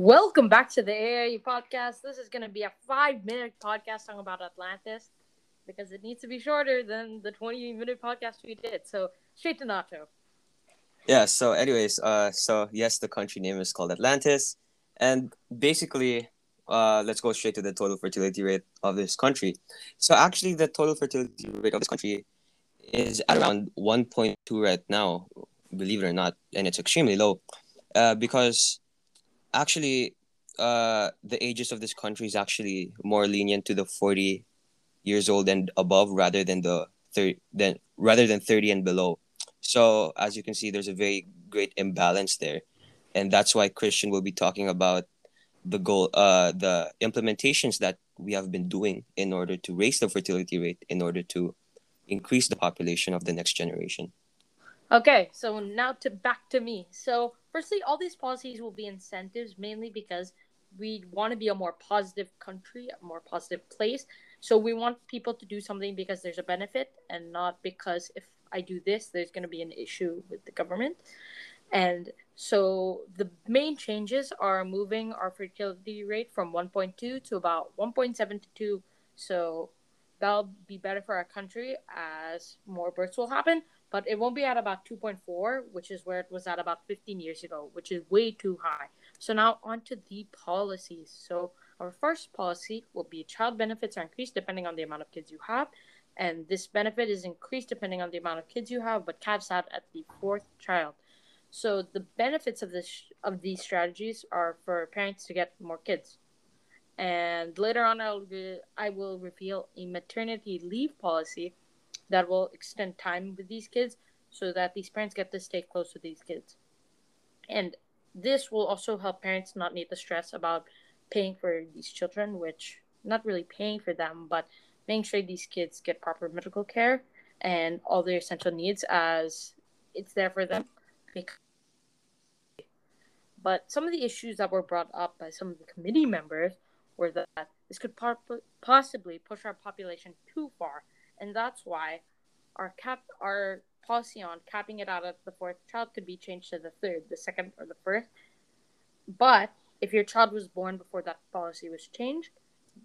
Welcome back to the AIE podcast. This is going to be a five minute podcast talking about Atlantis because it needs to be shorter than the 20 minute podcast we did. So, straight to Nacho. Yeah, so, anyways, uh, so yes, the country name is called Atlantis. And basically, uh, let's go straight to the total fertility rate of this country. So, actually, the total fertility rate of this country is at around 1.2 right now, believe it or not, and it's extremely low uh, because actually uh, the ages of this country is actually more lenient to the 40 years old and above rather than the 30 than rather than 30 and below. So as you can see there's a very great imbalance there. And that's why christian will be talking about the goal uh the implementations that we have been doing in order to raise the fertility rate in order to increase the population of the next generation Okay, so now to back to me. So, firstly, all these policies will be incentives mainly because we want to be a more positive country, a more positive place. So, we want people to do something because there's a benefit and not because if I do this, there's going to be an issue with the government. And so, the main changes are moving our fertility rate from 1.2 to about 1.72. So, that'll be better for our country as more births will happen but it won't be at about 2.4, which is where it was at about 15 years ago, which is way too high. So now on to the policies. So our first policy will be child benefits are increased depending on the amount of kids you have. And this benefit is increased depending on the amount of kids you have, but caps out at the fourth child. So the benefits of this of these strategies are for parents to get more kids. And later on, I'll I will reveal a maternity leave policy that will extend time with these kids so that these parents get to stay close to these kids. And this will also help parents not need the stress about paying for these children, which not really paying for them, but making sure these kids get proper medical care and all their essential needs as it's there for them. But some of the issues that were brought up by some of the committee members were that this could possibly push our population too far and that's why our cap our policy on capping it out at the fourth child could be changed to the third, the second, or the first. But if your child was born before that policy was changed,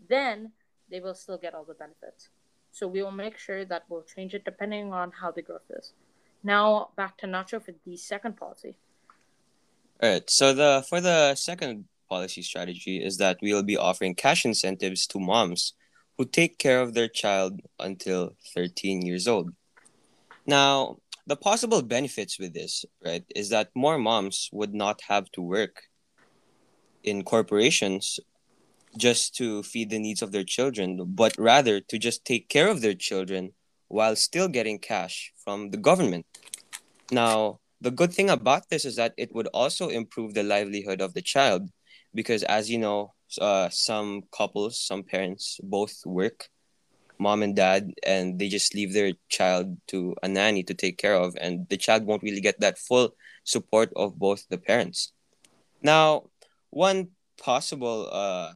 then they will still get all the benefits. So we will make sure that we'll change it depending on how the growth is. Now back to Nacho for the second policy. All right. So the for the second policy strategy is that we will be offering cash incentives to moms who take care of their child until 13 years old. Now, the possible benefits with this, right, is that more moms would not have to work in corporations just to feed the needs of their children, but rather to just take care of their children while still getting cash from the government. Now, the good thing about this is that it would also improve the livelihood of the child because, as you know, uh, some couples, some parents both work, mom and dad, and they just leave their child to a nanny to take care of, and the child won't really get that full support of both the parents. Now, one possible uh,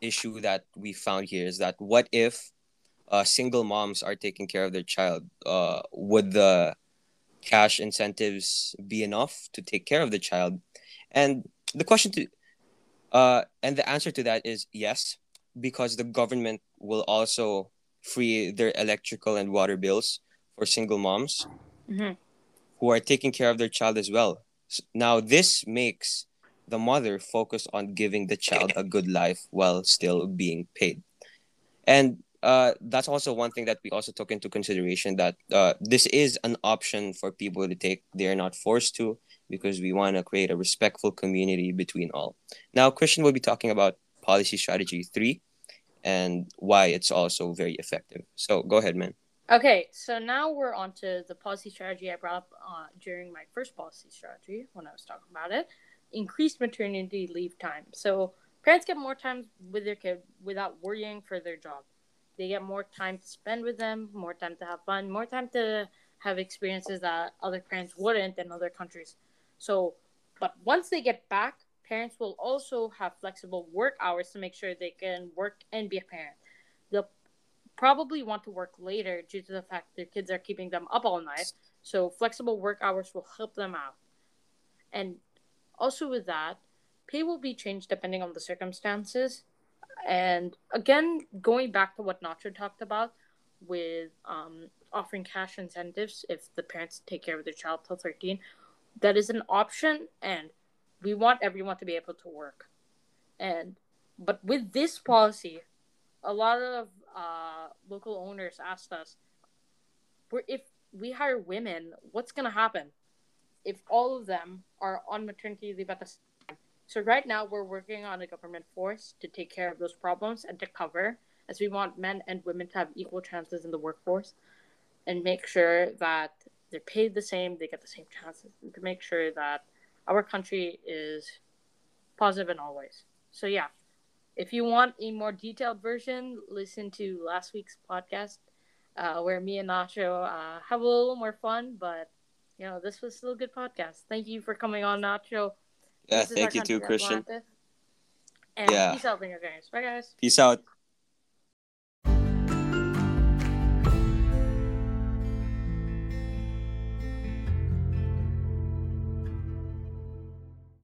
issue that we found here is that what if uh, single moms are taking care of their child? Uh, would the cash incentives be enough to take care of the child? And the question to uh, and the answer to that is yes, because the government will also free their electrical and water bills for single moms mm-hmm. who are taking care of their child as well. Now, this makes the mother focus on giving the child a good life while still being paid. And uh, that's also one thing that we also took into consideration that uh, this is an option for people to take. They are not forced to because we want to create a respectful community between all. Now, Christian will be talking about policy strategy three and why it's also very effective. So go ahead, man. Okay, so now we're on to the policy strategy I brought up uh, during my first policy strategy when I was talking about it increased maternity leave time. So parents get more time with their kid without worrying for their job. They get more time to spend with them, more time to have fun, more time to have experiences that other parents wouldn't in other countries. So, but once they get back, parents will also have flexible work hours to make sure they can work and be a parent. They'll probably want to work later due to the fact their kids are keeping them up all night. So, flexible work hours will help them out. And also, with that, pay will be changed depending on the circumstances. And again, going back to what Nacho talked about with um, offering cash incentives if the parents take care of their child till 13, that is an option. And we want everyone to be able to work. And but with this policy, a lot of uh, local owners asked us, if we hire women, what's gonna happen if all of them are on maternity leave at the same time? So right now we're working on a government force to take care of those problems and to cover, as we want men and women to have equal chances in the workforce, and make sure that they're paid the same, they get the same chances, to make sure that our country is positive in all ways. So yeah, if you want a more detailed version, listen to last week's podcast uh, where me and Nacho uh, have a little more fun. But you know, this was still a good podcast. Thank you for coming on, Nacho. Yeah, thank you too, Christian. And yeah. peace out, Bye, guys. Peace out.